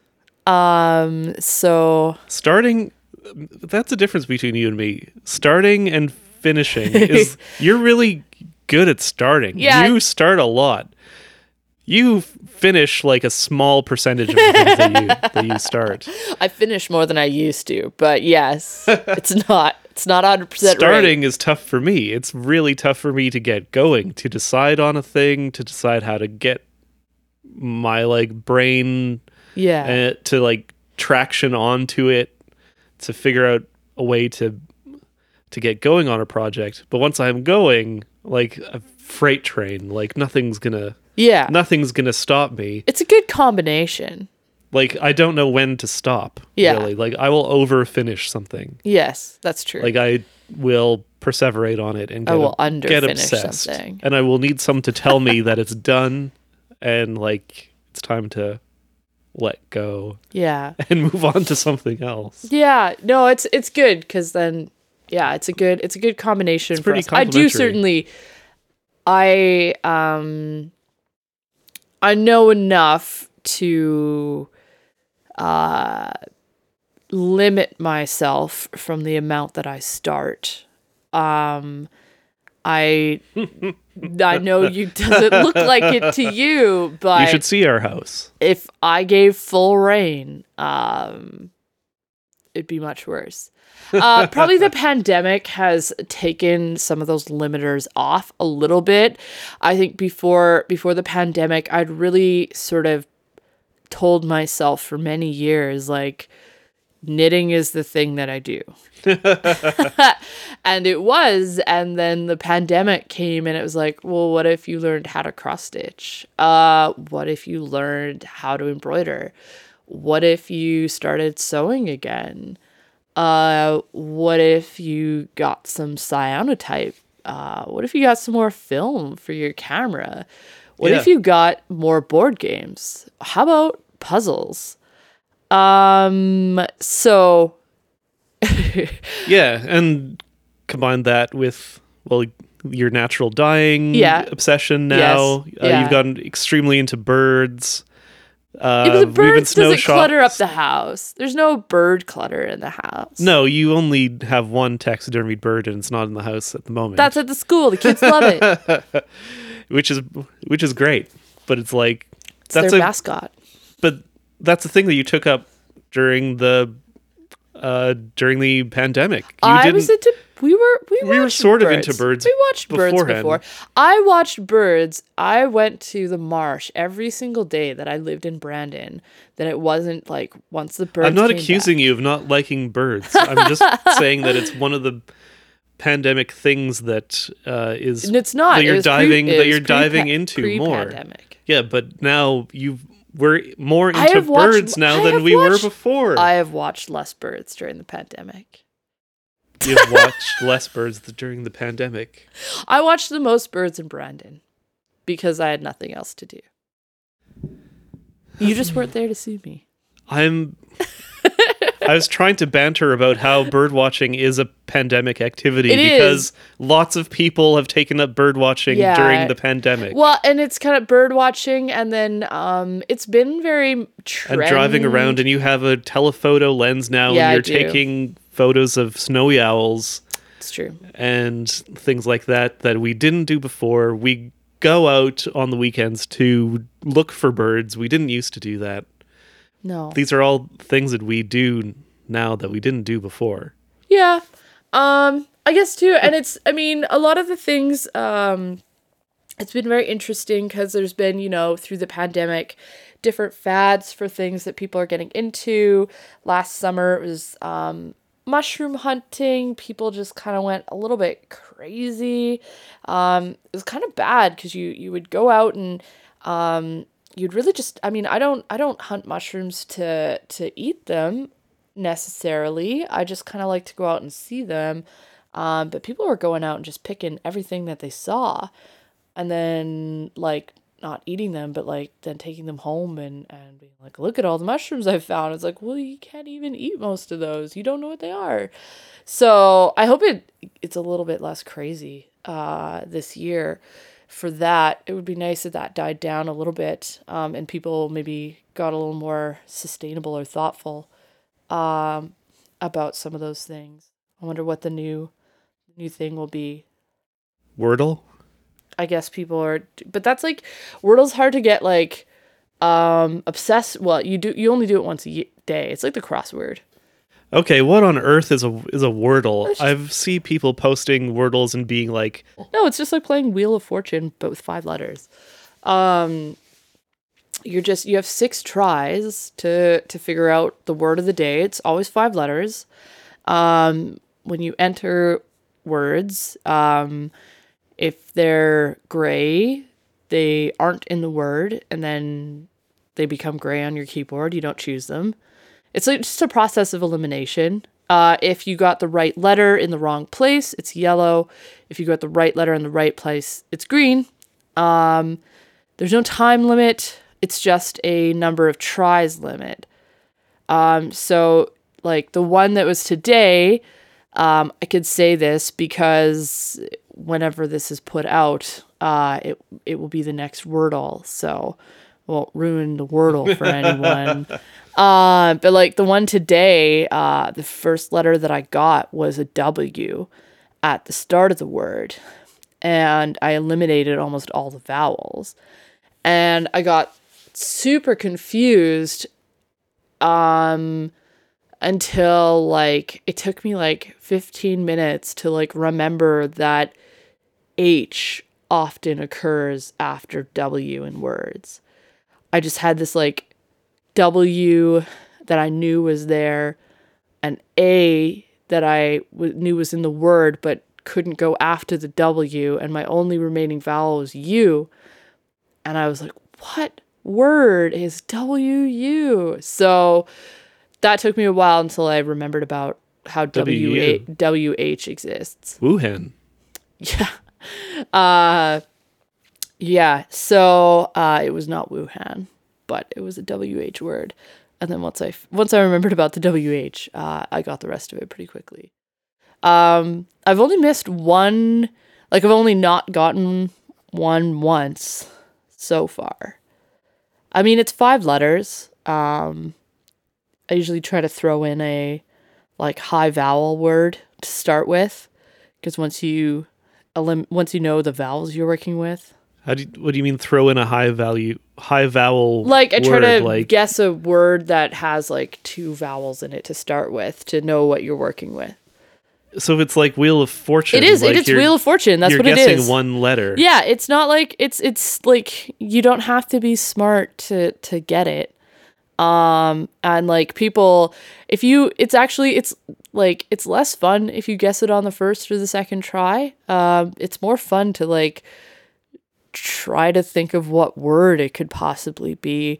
Um, so Starting that's the difference between you and me. Starting and finishing is you're really good at starting. Yeah. You start a lot. You finish like a small percentage of the things that you that you start. I finish more than I used to, but yes, it's not. It's not 100% right. Starting is tough for me. It's really tough for me to get going, to decide on a thing, to decide how to get my like brain Yeah. uh, to like traction onto it, to figure out a way to to get going on a project. But once I'm going, like a freight train, like nothing's gonna yeah. nothing's gonna stop me. It's a good combination. Like I don't know when to stop. Yeah. Really. Like I will over finish something. Yes, that's true. Like I will perseverate on it and I get, will ob- get obsessed. something. And I will need some to tell me that it's done and like it's time to let go yeah. and move on to something else. Yeah, no, it's it's good because then, yeah, it's a good it's a good combination. for pretty us. I do certainly, I um, I know enough to, uh, limit myself from the amount that I start. Um, I I know you doesn't look like it to you, but you should see our house. if I gave full rein, um, it'd be much worse. Uh, probably the pandemic has taken some of those limiters off a little bit. I think before before the pandemic, I'd really sort of told myself for many years like knitting is the thing that I do. and it was. And then the pandemic came and it was like, well, what if you learned how to cross stitch? Uh, what if you learned how to embroider? What if you started sewing again? Uh, what if you got some cyanotype? Uh, what if you got some more film for your camera? What Yeah. if you got more board games? How about puzzles? Um, so Yeah, and combine that with well your natural dying Yeah. obsession now. Uh, yeah. You've gotten extremely into birds. Uh, Yeah, the birds doesn't clutter up the house. There's no bird clutter in the house. No, you only have one taxidermied bird, and it's not in the house at the moment. That's at the school. The kids love it. which is which is great. But it's like It's that's their a mascot. but that's the thing that you took up during the uh during the pandemic. You I was into. We were. We, We were watched sort of into birds We watched birds before. I watched birds. I went to the marsh every single day that I lived in Brandon. That it wasn't like once the birds. I'm not came back- accusing you of not liking birds. I'm just saying that it's one of the pandemic things that uh, is And it's not. that you're was pre- diving that you're diving into more. pre-pandemic. Yeah, but now you we're more into have watched- birds now I than we were before. I have watched less birds during the pandemic. You've watched less birds during the pandemic. I watched the most birds in Brandon because I had nothing else to do. You just weren't there to see me. I'm. I was trying to banter about how bird watching is a pandemic activity It is. because lots of people have taken up bird watching Yeah. during the pandemic. Well, and it's kind of bird watching, and then um, it's been very trend. and driving around, and you have a telephoto lens now, Yeah, and you're taking photos of snowy owls It's true. and things like that that we didn't do before. We go out on the weekends to look for birds. We didn't used to do that. No. These are all things that we do now that we didn't do before. Yeah. Um I guess too and it's I mean a lot of the things um it's been very interesting cuz there's been, you know, through the pandemic different fads for things that people are getting into. Last summer it was um mushroom hunting. People just kind of went a little bit crazy. Um it was kind of bad cuz you you would go out and um you'd really just I mean, I don't I don't hunt mushrooms to to eat them necessarily. I just kind of like to go out and see them. Um, but people were going out and just picking everything that they saw and then like not eating them, but like then taking them home and, and being like, look at all the mushrooms I found. It's like, well, you can't even eat most of those. You don't know what they are. So I hope it it's a little bit less crazy uh, this year for that. It would be nice if that died down a little bit um, and people maybe got a little more sustainable or thoughtful um, about some of those things. I wonder what the new new thing will be. Wordle? I guess people are, but that's like Wordle's hard to get like um obsessed. Well, you do you only do it once a day. It's like the crossword. Okay, what on earth is a is a Wordle? I've see people posting Wordles and being like, No, it's just like playing Wheel of Fortune, but with five letters. Um, you're just you have six tries to to figure out the word of the day. It's always five letters. Um, when you enter words, um, if they're gray, they aren't in the word, and then they become gray on your keyboard. You don't choose them. It's like just a process of elimination. Uh, if you got the right letter in the wrong place, it's yellow. If you got the right letter in the right place, it's green. Um, there's no time limit. It's just a number of tries limit. Um, so like the one that was today, um, I could say this because whenever this is put out, uh, it it will be the next Wordle. So won't ruin the Wordle for anyone. Uh, but like the one today, uh, the first letter that I got was a W at the start of the word, and I eliminated almost all the vowels, and I got super confused um until like it took me like 15 minutes to like remember that H often occurs after W in words. I just had this like W that I knew was there, an A that I w- knew was in the word but couldn't go after the W, and my only remaining vowel was U. And I was like, what word is W U? So that took me a while until I remembered about how W WU. WH exists. Wuhan. Yeah. Uh yeah, so uh it was not Wuhan, but it was a WH word. And then once I once I remembered about the WH, uh I got the rest of it pretty quickly. Um I've only missed one like I've only not gotten one once so far. I mean, it's five letters. Um I usually try to throw in a like high vowel word to start with because once you elim- once you know the vowels you're working with? How do you, what do you mean throw in a high value high vowel like i try word, to like guess a word that has like two vowels in it to start with to know what you're working with. So if it's like Wheel of Fortune it is like it is wheel of fortune that's you're what it guessing is. one letter. Yeah it's not like it's it's like you don't have to be smart to to get it. Um and like people if you it's actually it's like it's less fun if you guess it on the first or the second try. Um it's more fun to like try to think of what word it could possibly be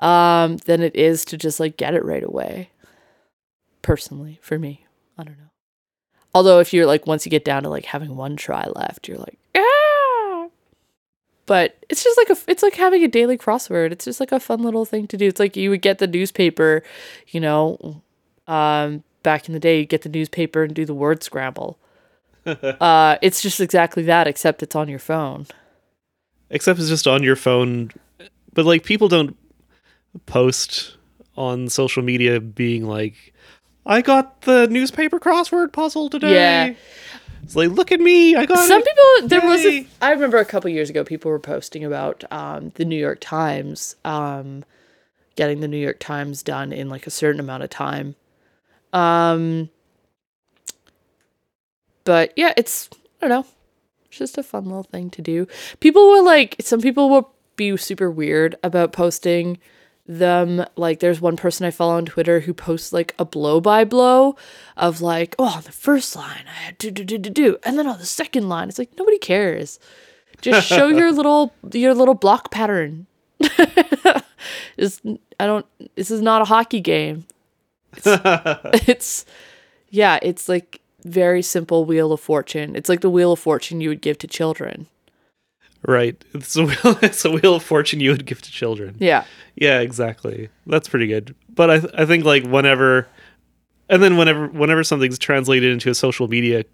um than it is to just like get it right away. Personally for me i don't know. Although if you're like once you get down to like having one try left you're like ah! But it's just like a it's like having a daily crossword. It's just like a fun little thing to do. It's like you would get the newspaper you know um back in the day you get the newspaper and do the word scramble. Uh it's just exactly that except it's on your phone. Except it's just on your phone but like people don't post on social media being like i got the newspaper crossword puzzle today. Yeah. it's like look at me i got some it. people there was a, Yay. i remember a couple years ago people were posting about um the new york times um getting the new york times done in like a certain amount of time um but yeah it's i don't know. It's just a fun little thing to do. People will like some people will be super weird about posting them. Like there's one person i follow on twitter who posts like a blow by blow of like oh on the first line i had do do do do do and then on the second line. It's like nobody cares. Just show your little your little block pattern. Just i don't this is not a hockey game it's, it's yeah it's like very simple wheel of fortune it's like the wheel of fortune you would give to children right it's a wheel it's a wheel of fortune you would give to children yeah Yeah, exactly. That's pretty good. But I th- I think like whenever and then whenever whenever something's translated into a social media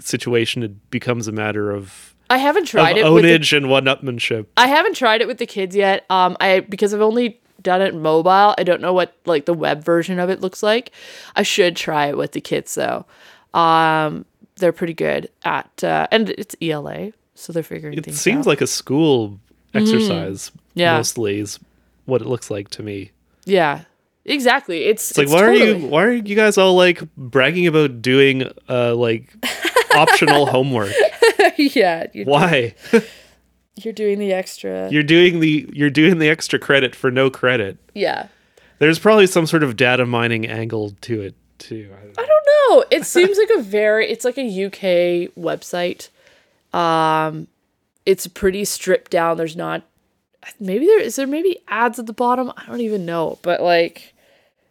situation it becomes a matter of, i haven't of tried it with the ownage and one-upmanship. I haven't tried it with the kids yet. Um, I because I've only done it mobile. I don't know what like the web version of it looks like. I should try it with the kids though. Um, they're pretty good at uh, and it's ELA, so they're figuring It seems out. like a school exercise Mm-hmm. Yeah. mostly is what it looks like to me. yeah, exactly. It's, It's like why are you why are you guys all like bragging about doing uh like optional homework? yeah, Why? you're doing the extra. You're doing the you're doing the extra credit for no credit. yeah, There's probably some sort of data mining angle to it too. I don't know. I don't know. It seems like a very it's like a UK website. Um it's pretty stripped down. There's not maybe there is there maybe ads at the bottom. I don't even know, but like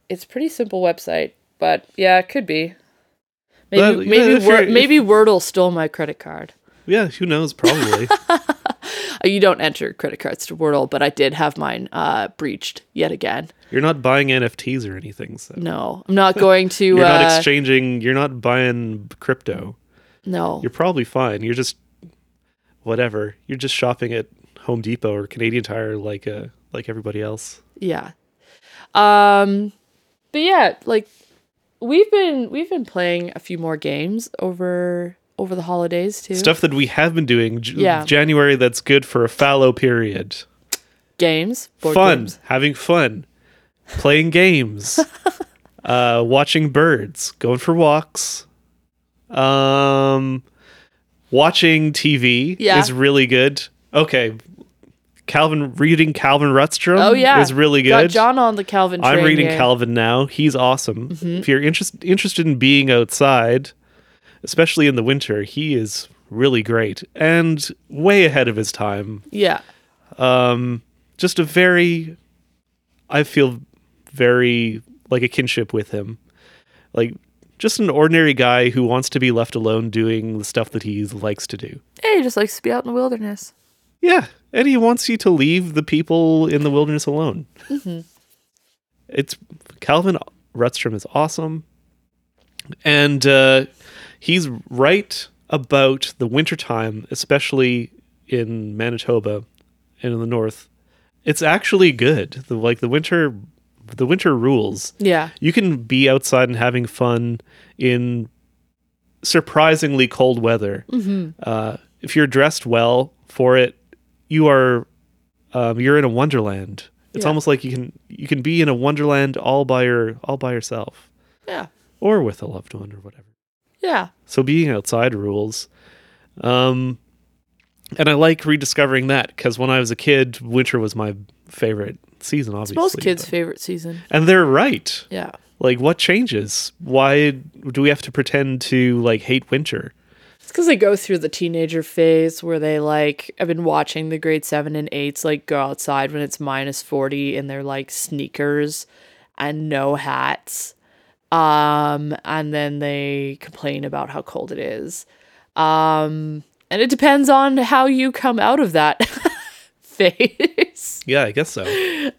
it's a pretty simple website. But yeah, it could be. Maybe yeah, maybe if Word, maybe Wordle stole my credit card. Yeah, who knows? Probably. You don't enter credit cards to Wordle, but I did have mine uh, breached yet again. You're not buying NFTs or anything, so No, I'm not going to. you're not uh, exchanging. You're not buying crypto. no, You're probably fine. You're just whatever. You're just shopping at Home Depot or Canadian Tire like uh like everybody else. yeah um but yeah like we've been we've been playing a few more games over over the holidays too Stuff that we have been doing. J- Yeah. January that's good for a fallow period. games fun, games. having fun, playing games. uh, watching birds, going for walks. Um, watching TV Yeah. is really good. Okay, Calvin reading Calvin Rutstrum. Oh yeah, is really Got good. John on the Calvin. I'm reading here. Calvin now. He's awesome. Mm-hmm. If you're interest, interested in being outside, especially in the winter, he is really great and way ahead of his time. Yeah, Um, just a very, I feel very like a kinship with him. Like just an ordinary guy who wants to be left alone doing the stuff that he likes to do. yeah. He just likes to be out in the wilderness. Yeah, and he wants you to leave the people in the wilderness alone. It's Calvin Rutstrum is awesome, and uh, he's right about the wintertime, especially in Manitoba and in the north. It's actually good. The, like the winter, the winter rules. Yeah, You can be outside and having fun in surprisingly cold weather. Uh, if you're dressed well for it, you are um, you're in a wonderland. It's Yeah. almost like you can you can be in a wonderland all by your all by yourself yeah, or with a loved one or whatever. Yeah. So being outside rules. Um, and I like rediscovering that because when I was a kid, winter was my favorite season. Obviously, Most kids' but- favorite season. and they're right. Yeah, Like, what changes? Why do we have to pretend to like hate winter? it's because they go through the teenager phase where they like. I've been watching the grade seven and eights like go outside when it's minus forty in their like sneakers and no hats. Um, and then they complain about how cold it is. Um, and it depends on how you come out of that phase. Yeah, I guess so.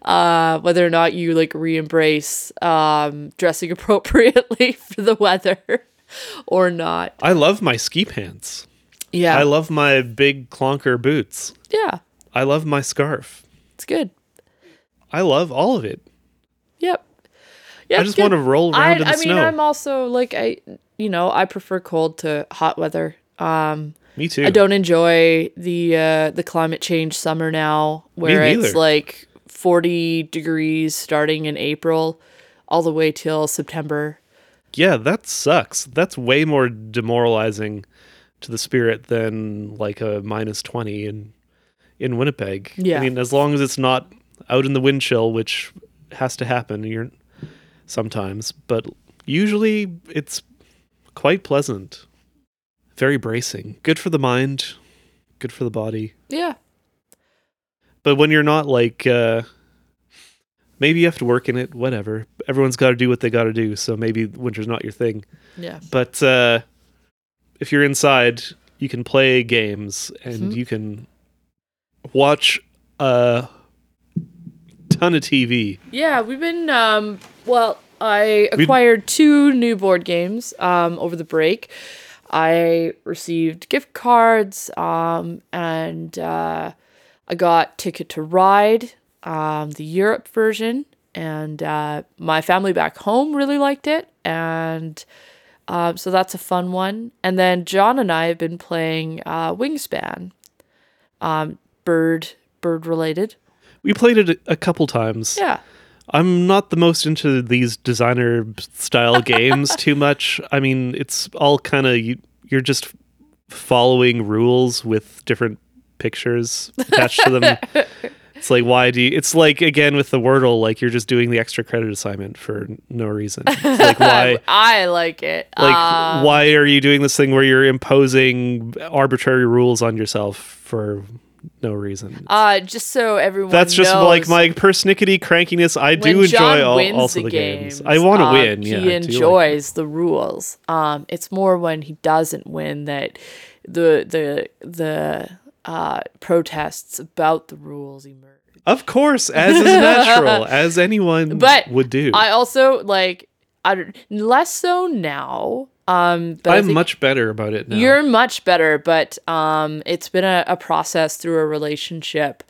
uh, whether or not you like re-embrace um, dressing appropriately for the weather or not. I love my ski pants. Yeah, I love my big clonker boots. yeah, I love my scarf. it's good. I love all of it. Yep, I just good. want to roll around I, in the I mean, snow. I'm also like I, you know, I prefer cold to hot weather. Um, Me too. I don't enjoy the uh, the climate change summer now, where it's like 40 degrees starting in April, all the way till September. Yeah, that sucks. That's way more demoralizing to the spirit than like a minus 20 in in Winnipeg. Yeah. I mean, as long as it's not out in the wind chill, which has to happen you're sometimes, but usually it's quite pleasant. Very bracing. Good for the mind, good for the body. Yeah, But when you're not like uh maybe you have to work in it, whatever. Everyone's got to do what they got to do, so maybe winter's not your thing. yeah, But uh, if you're inside, you can play games and Mhm. you can watch a ton of TV. Yeah, we've been um well, I acquired two new board games um over the break. I received gift cards um and uh I got Ticket to Ride, um the Europe version and uh my family back home really liked it and um, so that's a fun one. And then John and I have been playing uh, Wingspan, um, bird bird related. We played it a couple times. Yeah, I'm not the most into these designer style games too much. I mean, it's all kind of you, you're just following rules with different pictures attached to them. It's like why do you, it's like again with the Wordle, like you're just doing the extra credit assignment for no reason. It's like why I like it. like Um, why are you doing this thing where you're imposing arbitrary rules on yourself for no reason? Uh, just so everyone That's just knows, like my persnickety crankiness. I do enjoy all, also the, games. games. I want to um, win. Yeah, he like enjoys the rules. Um, it's more when he doesn't win that the the the uh protests about the rules emerge. Of course, as is natural, as anyone But would do. I also like I don't, less so now. Um, I'm much better about it now. You're much better, but um, it's been a, a process through a relationship,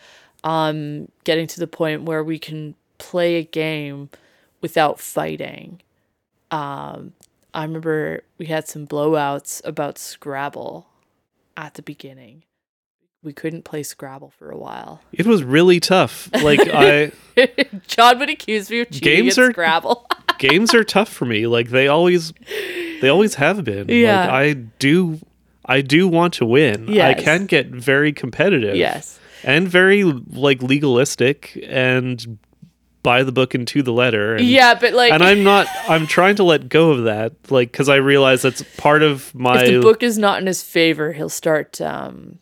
um, getting to the point where we can play a game without fighting. Um, I remember we had some blowouts about Scrabble at the beginning. We couldn't play Scrabble for a while. it was really tough. Like I, John would accuse me of cheating Games at are- Scrabble. games are tough for me. Like they always, they always have been. Yeah. Like I do, I do want to win. I can get very competitive. Yes. And very like legalistic and by the book and to the letter. And, Yeah, but like And I'm not. I'm trying to let go of that, like, because I realize that's part of my. if the book is not in his favor, he'll start um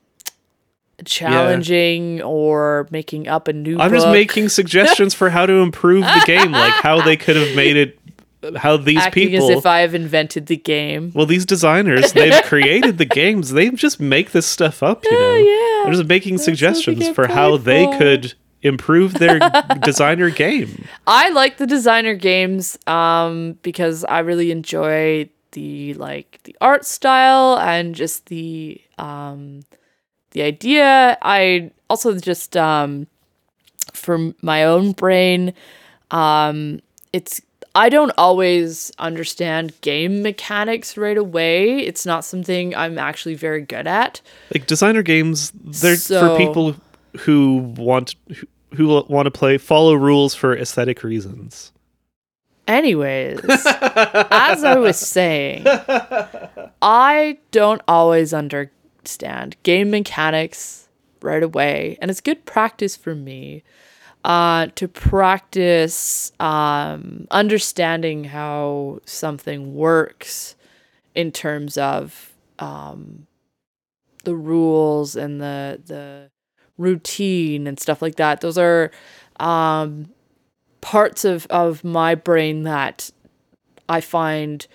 challenging or making up a new I'm just making suggestions for how to improve the game, like how they could have made it. How these people acting people. as if I have invented the game. Well, these designers, they've created the games. They just make this stuff up, you know. yeah. They're just making they suggestions for how paid they could improve their designer game. I like the designer games um because I really enjoy the like the art style and just the um the idea. I also just um for my own brain um it's I don't always understand game mechanics right away. It's not something I'm actually very good at. Like designer games, they're for people who want who, who want to play follow rules for aesthetic reasons. Anyways, as I was saying, I don't always understand game mechanics right away, and it's good practice for me uh, to practice um, understanding how something works in terms of um, the rules and the the routine and stuff like that. Those are um, parts of, of my brain that I find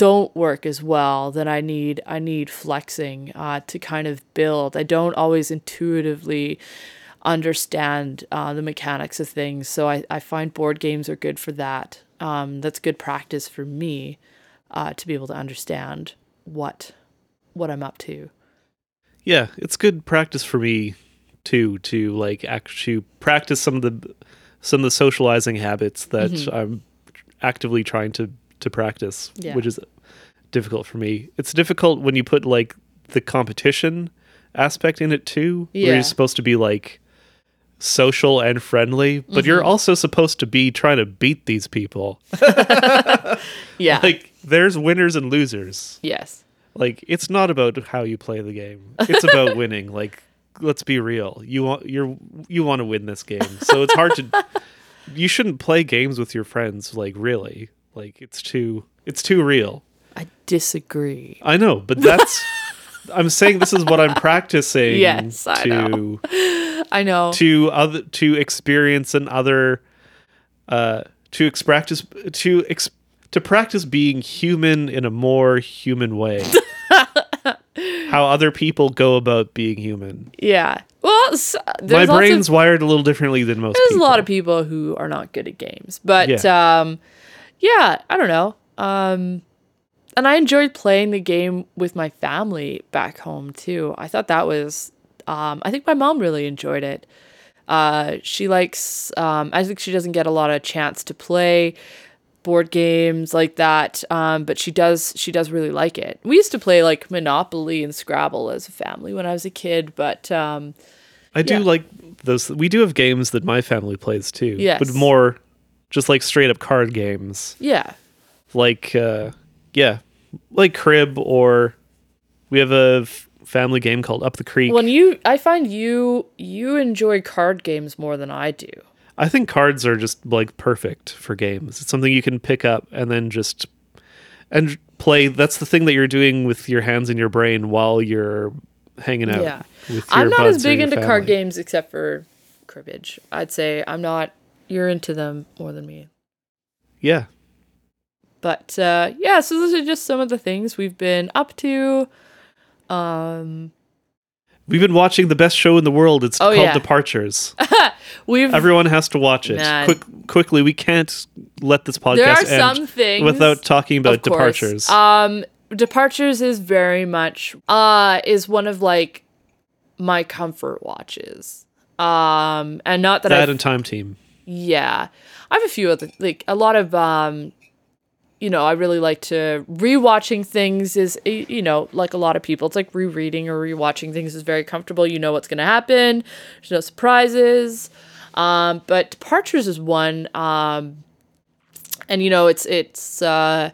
don't work as well that I need I need flexing uh, to kind of build. I don't always intuitively understand uh, the mechanics of things, so I, I find board games are good for that. Um, that's good practice for me uh, to be able to understand what what I'm up to. Yeah, it's good practice for me too to like actually practice some of the some of the socializing habits that I'm actively trying to to practice, Yeah. which is difficult for me. It's difficult when you put like the competition aspect in it too, where you're supposed to be like social and friendly, but you're mm-hmm. also supposed to be trying to beat these people. Yeah. like there's winners and losers. yes. Like it's not about how you play the game. It's about winning. Like let's be real. You want you're you want to win this game. So it's hard to you shouldn't play games with your friends like really. Like it's too it's too real. I disagree. I know, but that's I'm saying this is what I'm practicing Yes, I to know. I know. to other to experience and other uh to ex- practice to ex- to practice being human in a more human way. How other people go about being human. Yeah. Well, s My brain's of, wired a little differently than most there's people. a lot of people who are not good at games, but Yeah. um, yeah, I don't know. Um, and I enjoyed playing the game with my family back home too. I thought that was. Um, I think my mom really enjoyed it. Uh, she likes. Um, I think she doesn't get a lot of chance to play board games like that um, but she does she does really like it we used to play like monopoly and scrabble as a family when i was a kid but um, I do yeah. like those. We do have games that my family plays too. Yes. But more just like straight up card games. yeah Like, uh, yeah, like Crib or we have a f- family game called Up the Creek. when you i find you you enjoy card games more than i do I think cards are just like perfect for games. It's something you can pick up and then just and play. That's the thing that you're doing with your hands and your brain while you're hanging out. Yeah. with your i'm not as big into family. card games except for cribbage i'd say i'm not you're into them more than me Yeah, but uh yeah so those are just some of the things we've been up to um we've been watching the best show in the world. It's Oh, called yeah. Departures. we've Everyone has to watch it. Quick, quickly. We can't let this podcast end things without talking about Of. Departures. Um, Departures is very much uh is one of like my comfort watches. Um, and not that, that I and Time Team. Yeah, I have a few other like a lot of um, you know, I really like to rewatching things is you know like a lot of people. It's like rereading or rewatching things is very comfortable. You know what's gonna happen. There's no surprises. Um, but Departures is one um and you know it's it's uh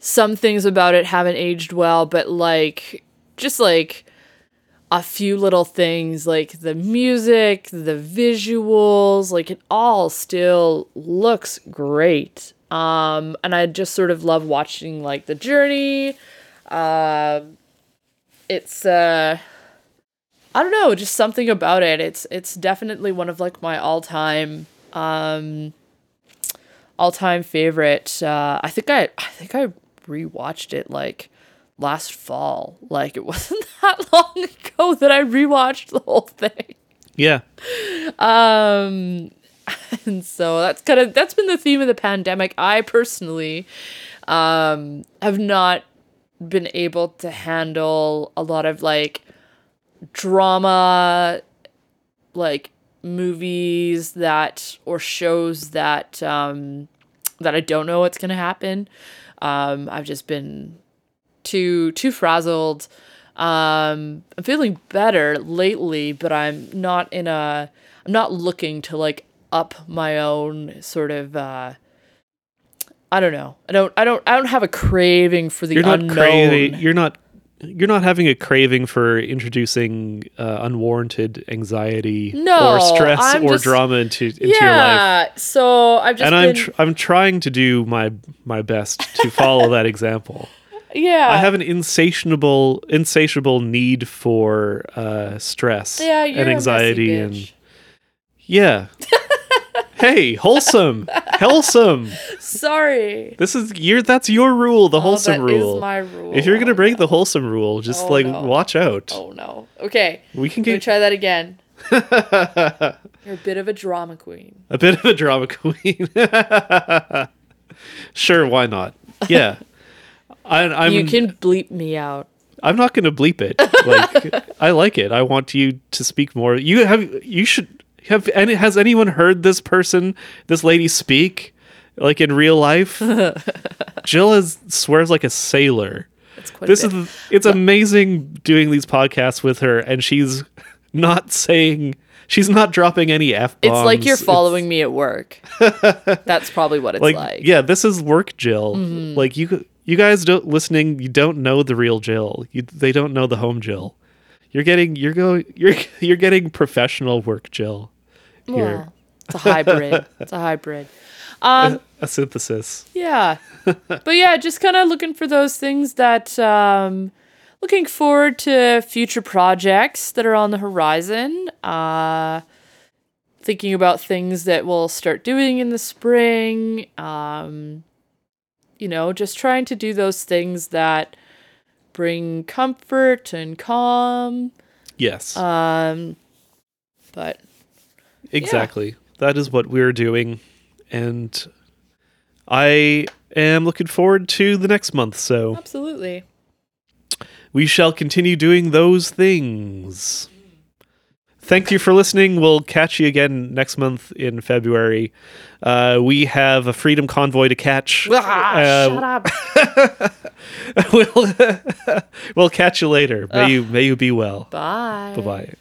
some things about it haven't aged well but like just like a few little things like the music the visuals like it all still looks great. Um and i just sort of love watching like the journey. Um it's uh i don't know just something about it. It's it's definitely one of like my all-time um all-time favorite. Uh, I think I I think I rewatched it like last fall. Like it wasn't that long ago that I rewatched the whole thing. Yeah. Um and so that's kind of that's been the theme of the pandemic. I personally um have not been able to handle a lot of like drama like movies that or shows that um that I don't know what's going to happen. Um I've just been too too frazzled. Um I'm feeling better lately, but I'm not in a I'm not looking to like up my own sort of uh I don't know. I don't I don't I don't have a craving for the You're not unknown. craving. You're not. You're not having a craving for introducing uh, unwarranted anxiety No, or stress I'm or just- drama into into your life. yeah. So I've just And I'm tr- I'm trying to do my my best to follow that example. Yeah. I have an insatiable insatiable need for uh, stress yeah, and anxiety and yeah. hey, wholesome, wholesome. Sorry. This is your that's your rule, the wholesome oh, that is rule. my rule. If you're gonna Oh, break no. the wholesome rule, just Oh, like no. watch out. Oh no. Okay. We can get try that again. You're a bit of a drama queen. A bit of a drama queen. sure, why not? Yeah. I, I'm you can bleep me out. I'm not going to bleep it. Like I like it. I want you to speak more. You have you should have any has anyone heard this person, this lady speak like in real life? Jill is swears like a sailor. That's quite This a bit. is it's amazing doing these podcasts with her and she's not saying she's not dropping any f bombs. It's like you're following me at work. That's probably what it's like, like. yeah, this is work Jill. Mm-hmm. Like you you guys don't listening, you don't know the real Jill. You, they don't know the home Jill. You're getting you're going you're you're getting professional work Jill. Here. Well, it's a hybrid. it's a hybrid. Um, A synthesis. yeah, but yeah, just kind of looking for those things that. Um, looking forward to future projects that are on the horizon. Uh, thinking about things that we'll start doing in the spring. Um, you know, just trying to do those things that bring comfort and calm. Yes. Um, but Exactly. That is what we're doing. And I am looking forward to the next month. So absolutely. we shall continue doing those things. Thank you for listening. We'll catch you again next month in February. Uh, we have a Freedom Convoy to catch. Ah, Uh, shut up. we'll, we'll catch you later. May you may you be well. Bye. Bye bye.